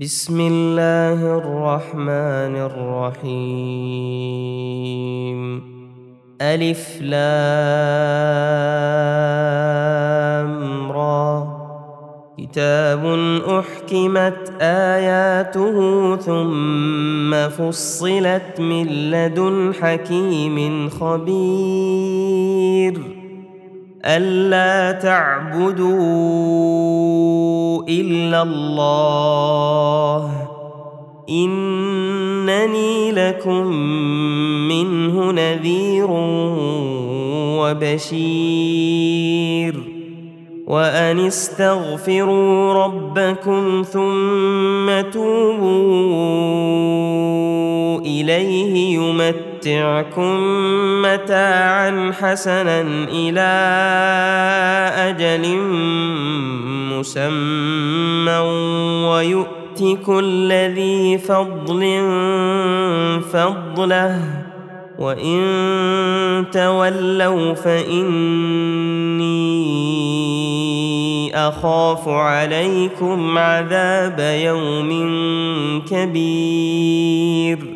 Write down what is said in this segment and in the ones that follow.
بسم الله الرحمن الرحيم. ألف لام را. كتاب أحكمت آياته ثم فصلت من لدن حكيم خبير. ألا تعبدوا إلا الله. إنني لكم منه نذير وبشير. وأن استغفروا ربكم ثم توبوا إليه يمتعكم متاعا حسنا إلى أجل مسمى ويؤت كل ذي فضل فضله وإن تولوا فإني أخاف عليكم عذاب يوم كبير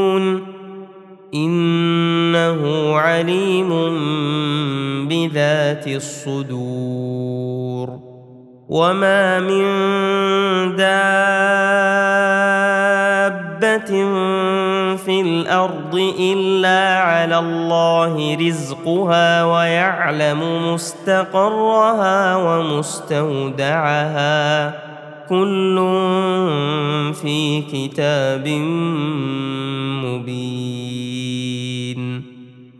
إنه عليم بذات الصدور. وما من دابة في الأرض إلا على الله رزقها ويعلم مستقرها ومستودعها. كل في كتاب مبين.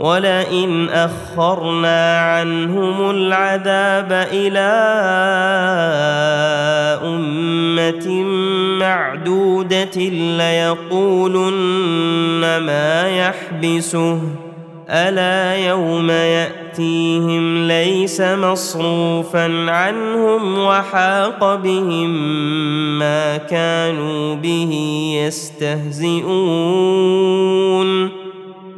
ولئن أخرنا عنهم العذاب إلى أمة معدودة ليقولن ما يحبسه. ألا يوم يأتيهم ليس مصروفا عنهم وحاق بهم ما كانوا به يستهزئون.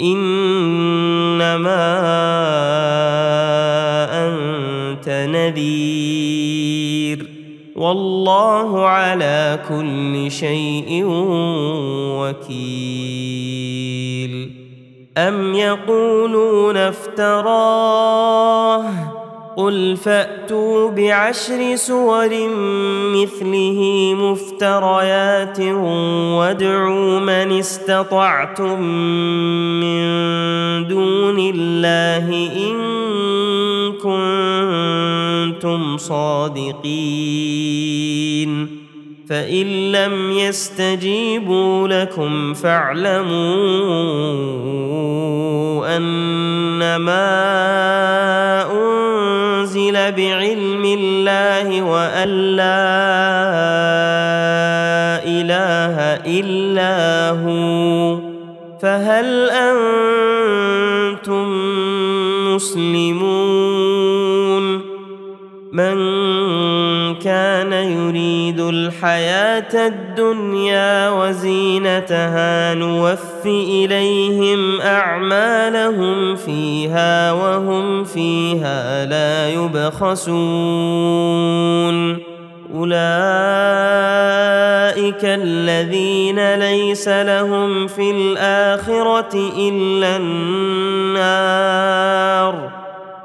إنما وانت نذير. والله على كل شيء وكيل. أم يقولون افتراه؟ قل فأتوا بعشر سور مثله مفتريات وادعوا من استطعتم من دون الله إن كنتم صادقين. فإن لم يستجيبوا لكم فاعلموا أنما بعلم الله وأن لا إله إلا هو. فهل أنتم مسلمون؟ من يريد الحياة الدنيا وزينتها نوف إليهم أعمالهم فيها وهم فيها لا يبخسون. أولئك الذين ليس لهم في الآخرة إلا النار.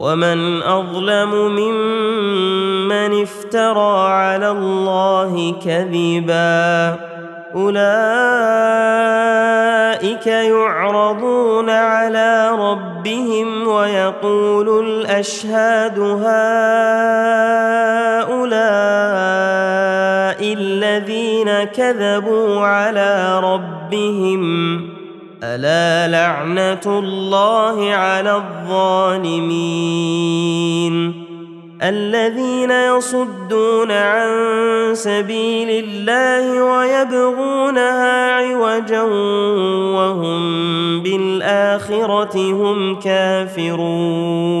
ومن أظلم ممن افترى على الله كذبا أولئك يعرضون على ربهم ويقول الأشهاد هؤلاء الذين كذبوا على ربهم ألا لعنة الله على الظالمين الذين يصدون عن سبيل الله ويبغونها عوجا وهم بالآخرة هم كافرون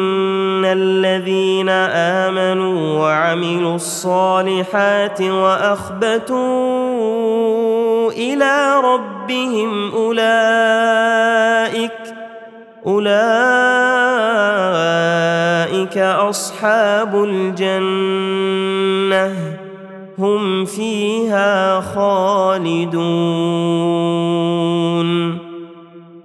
الذين آمنوا وعملوا الصالحات وأخبتوا إلى ربهم أولئك أولئك أصحاب الجنة هم فيها خالدون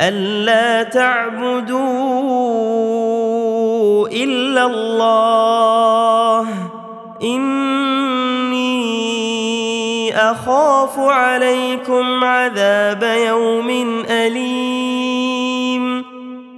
ألا تعبدوا إلا الله إني أخاف عليكم عذاب يوم أليم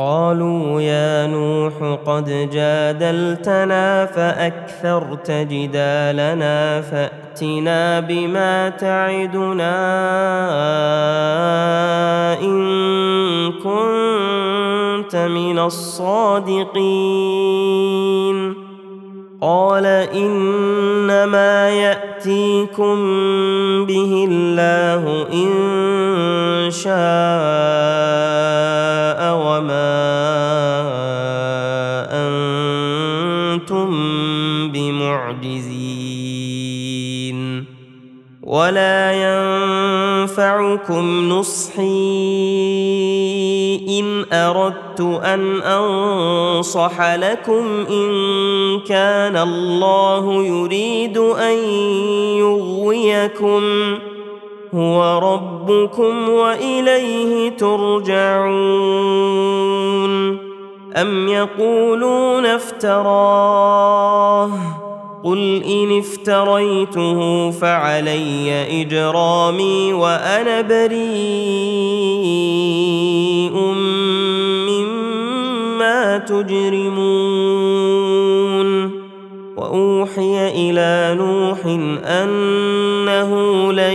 قالوا يا نوح قد جادلتنا فأكثرت جدالنا فأتنا بما تعدنا إن كنت من الصادقين. قال إنما يأتيكم به الله إن شاء وما أنتم بمعجزين ولا ينفعكم نصحي إن أردت أن أنصح لكم إن كان الله يريد أن يغويكم هو ربكم وإليه ترجعون. أم يقولون افتراه؟ قل إن افتريته فعلي إجرامي وأنا بريء مما تجرمون. وأوحي إلى نوح أنه لن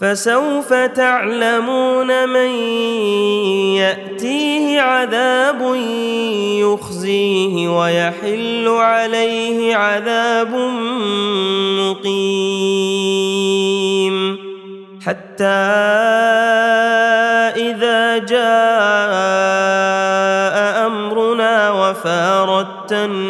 فسوف تعلمون من يأتيه عذاب يخزيه ويحل عليه عذاب مقيم. حتى إذا جاء أمرنا وفاردت النور قل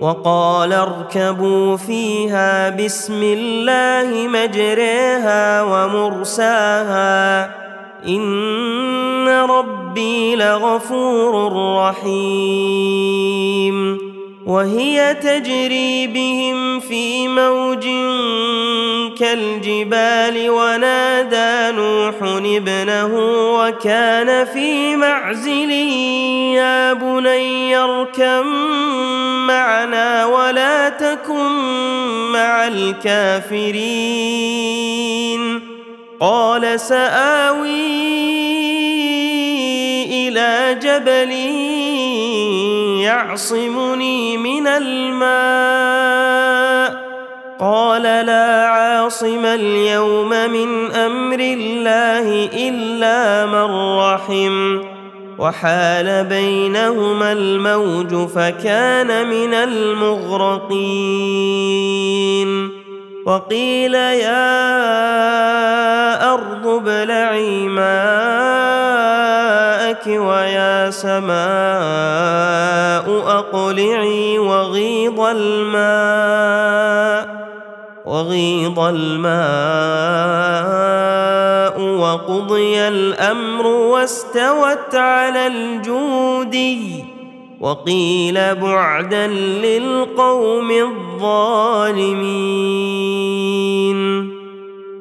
وقال اركبوا فيها بسم الله مجريها ومرساها. إن ربي لغفور رحيم. وهي تجري بهم في موج كالجبال ونادى نوح ابنه وكان في معزل يا بني اركم معنا ولا تكن مع الكافرين. قال سآوي إلى جبل يعصمني من الماء. قال لا عاصم اليوم من أمر الله إلا من رحم. وحال بينهما الموج فكان من المغرقين. وقيل يا أرض ابلعي ماءك ويا سماء أقلعي وغيض الماء. وغيض الماء وقضي الأمر واستوت على الجودي وقيل بعدا للقوم الظالمين.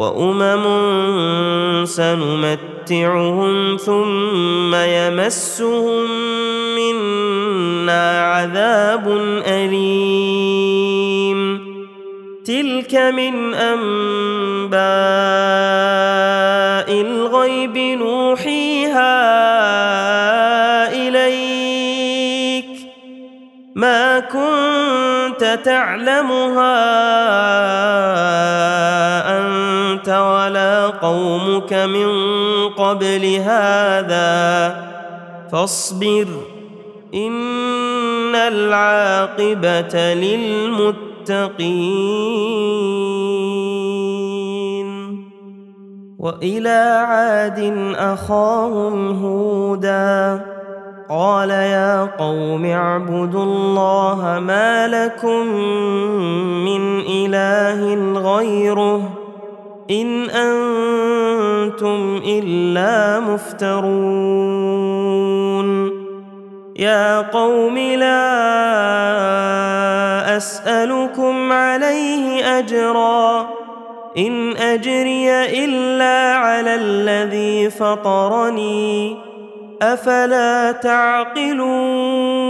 وأمم سنمتعهم ثم يمسهم منا عذاب أليم. تلك من أنباء الغيب نوحيها إليك. ما كنت تعلمها ولا قومك من قبل هذا فاصبر ان العاقبه للمتقين والى عاد اخاهم هودا قال يا قوم اعبدوا الله ما لكم من اله غيره إن أنتم إلا مفترون. يا قوم لا أسألكم عليه أجرا. إن أجري إلا على الذي فطرني. أفلا تعقلون؟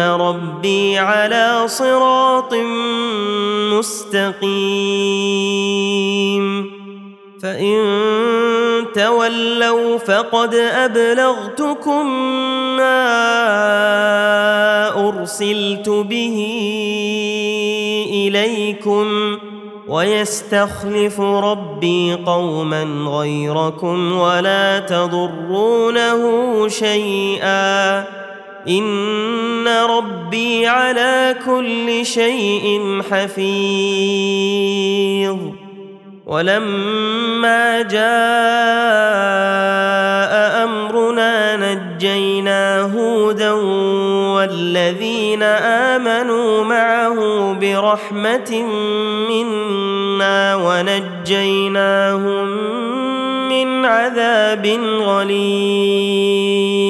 ان ربي على صراط مستقيم فان تولوا فقد ابلغتكم ما ارسلت به اليكم ويستخلف ربي قوما غيركم ولا تضرونه شيئا ان ربي على كل شيء حفيظ. ولما جاء امرنا نجينا هودا والذين امنوا معه برحمه منا ونجيناهم من عذاب غليظ.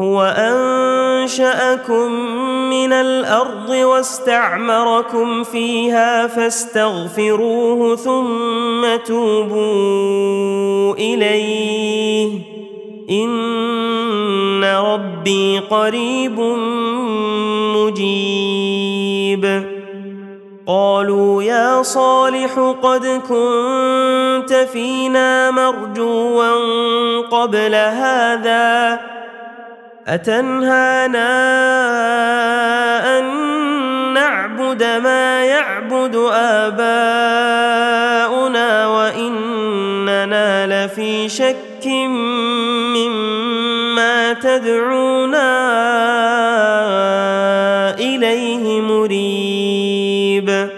هو أنشأكم من الأرض واستعمركم فيها فاستغفروه ثم توبوا إليه. إن ربي قريب مجيب. قالوا يا صالح قد كنت فينا مرجوا قبل هذا اتنهانا أن نعبد ما يعبد آباؤنا وإننا لفي شك مما تدعونا إليه مريب.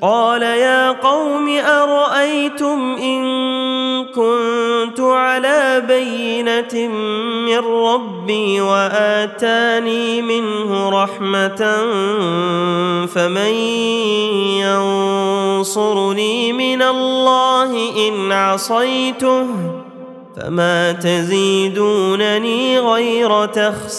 قال يا قوم أرأيتم إن كنت بينة من ربي وآتاني منه رحمة فمن ينصرني من الله إن عصيته فما تزيدونني غير تخسير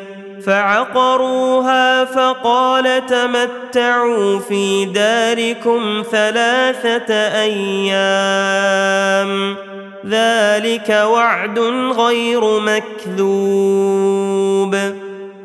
فعقروها فقال تمتعوا في داركم ثلاثة أيام. ذلك وعد غير مكذوب.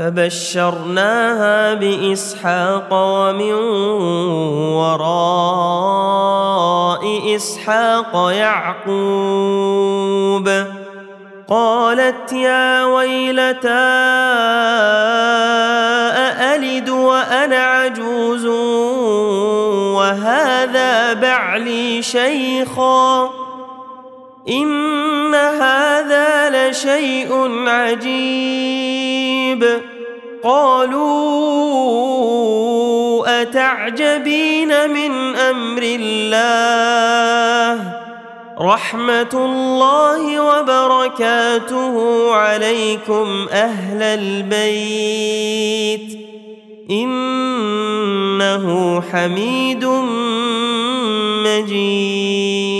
فبشرناها بإسحاق ومن وراء إسحاق يعقوب قالت يا ويلتى أألد وأنا عجوز وهذا بعلي شيخا إن هذا لشيء عجيب قالوا أتعجبين من أمر الله؟ رحمة الله وبركاته عليكم أهل البيت. إنه حميد مجيد.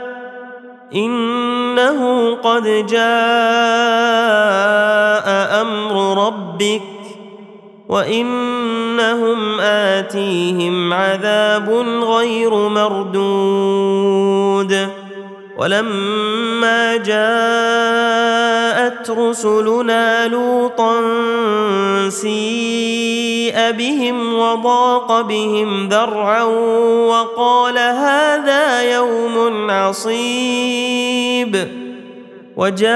إنه قد جاء أمر ربك وإنهم آتيهم عذاب غير مردود. ولما جاءت رسلنا لوطا سيء بهم وضاق بهم ذرعا وقال هذا يوم عصيب. وجاءه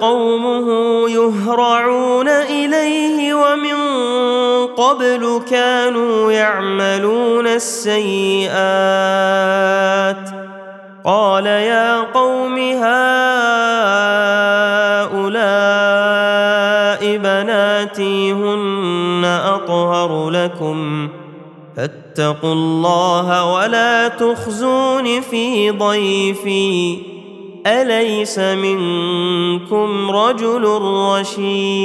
قومه يهرعون إليه ومن قبل كانوا يعملون السيئات. قال يا قوم هؤلاء بناتي هن أطهر لكم. فاتقوا الله ولا تخزون في ضيفي. أليس منكم رجل رشيد؟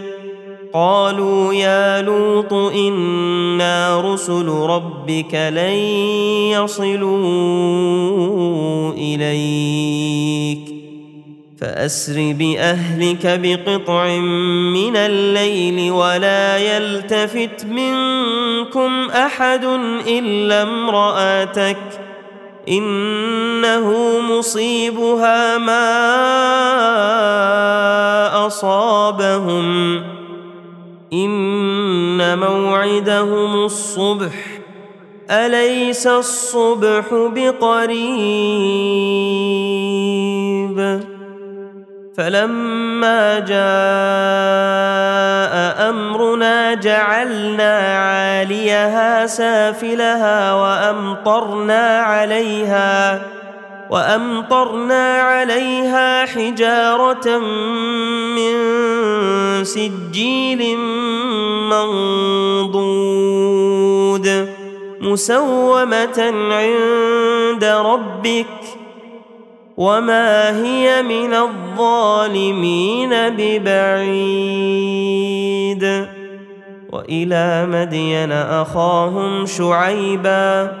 قالوا يا لوط إنا رسل ربك لن يصلوا إليك فأسر بأهلك بقطع من الليل ولا يلتفت منكم أحد إلا امرأتك إنه مصيبها ما أصابهم إن موعدهم الصبح. أليس الصبح بقريب؟ فلما جاء أمرنا جعلنا عاليها سافلها وأمطرنا عليها وأمطرنا عليها حجارة من سجيل منضود مسومة عند ربك وما هي من الظالمين ببعيد وإلى مدين أخاهم شعيبا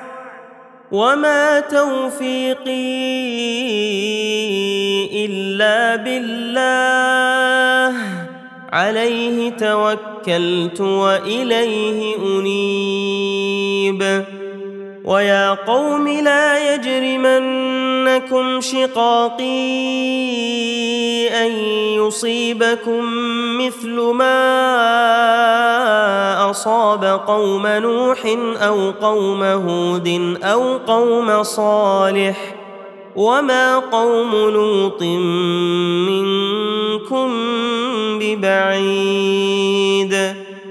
وما توفيقي الا بالله عليه توكلت واليه انيب ويا قوم لا يجرمنكم شقاقي أن يصيبكم مثل ما أصاب قوم نوح أو قوم هود أو قوم صالح وما قوم لوط منكم ببعيد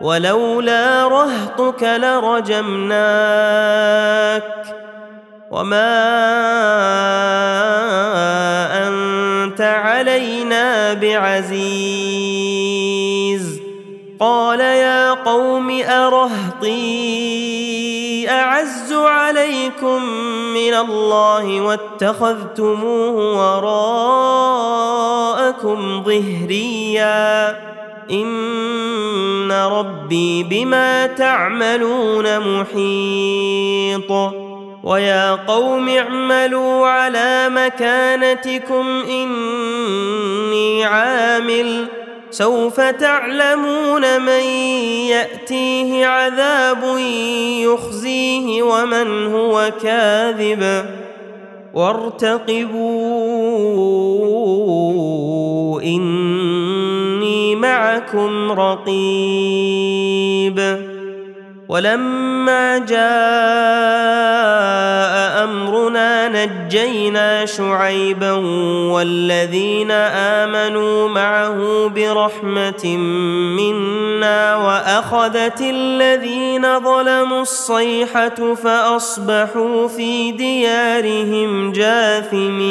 ولولا رهطك لرجمناك وما أنت علينا بعزيز قال يا قوم أرهطي أعز عليكم من الله واتخذتموه وراءكم ظهريا ان ربي بما تعملون محيط ويا قوم اعملوا على مكانتكم اني عامل سوف تعلمون من ياتيه عذاب يخزيه ومن هو كاذب وارتقبوا اني معكم رقيب. ولما جاء أمرنا نجينا شعيبا والذين آمنوا معه برحمة منا وأخذت الذين ظلموا الصيحة فأصبحوا في ديارهم جاثمين.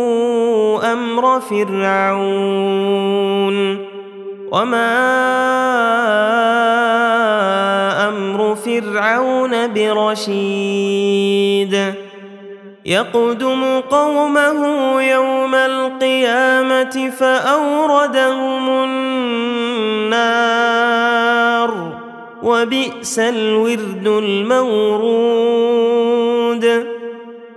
أمر فرعون وما أمر فرعون برشيد يقدم قومه يوم القيامة فأوردهم النار وبئس الورد المورود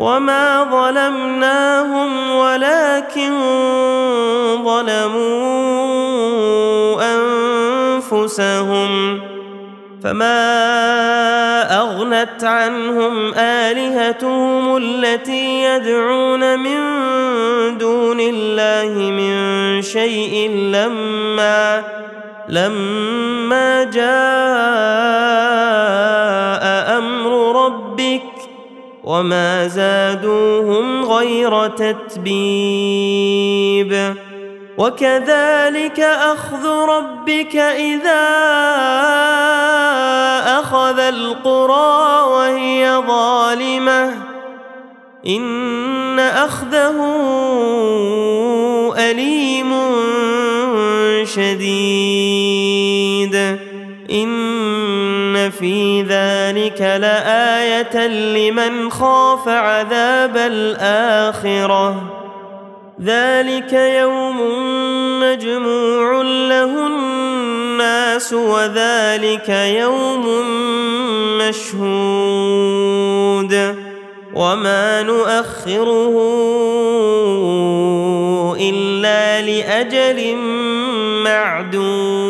وما ظلمناهم ولكن ظلموا انفسهم فما اغنت عنهم الهتهم التي يدعون من دون الله من شيء لما لما جاء أمر ربك وما زادوهم غير تتبيب وكذلك اخذ ربك اذا اخذ القرى وهي ظالمه ان اخذه اليم شديد ان في ذلك لايه لمن خاف عذاب الاخره ذلك يوم مجموع له الناس وذلك يوم مشهود وما نؤخره الا لاجل معدود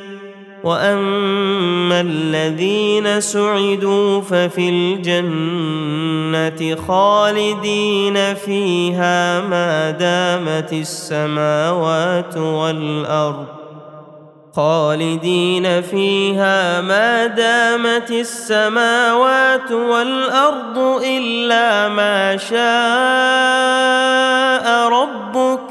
وأما الذين سعدوا ففي الجنة خالدين فيها ما دامت السماوات والأرض خالدين فيها ما دامت السماوات والأرض إلا ما شاء ربك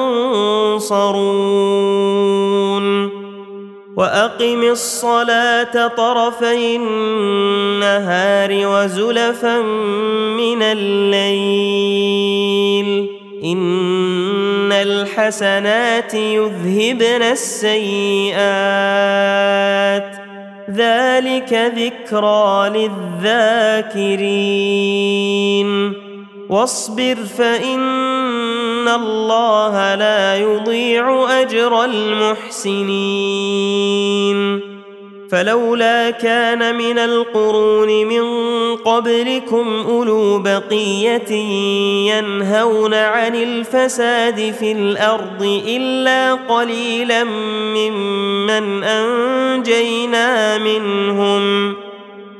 وأقم الصلاة طرفي النهار وزلفا من الليل إن الحسنات يذهبن السيئات ذلك ذكرى للذاكرين واصبر فإن الله لا يضيع اجر المحسنين. فلولا كان من القرون من قبلكم اولو بقيه ينهون عن الفساد في الأرض الا قليلا ممن انجينا منهم.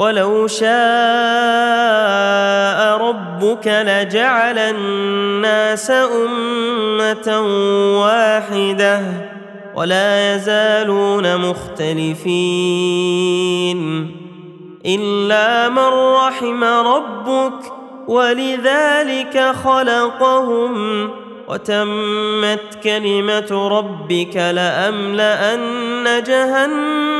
ولو شاء ربك لجعل الناس أمة واحدة ولا يزالون مختلفين إلا من رحم ربك ولذلك خلقهم وتمت كلمة ربك لأملأن جهنم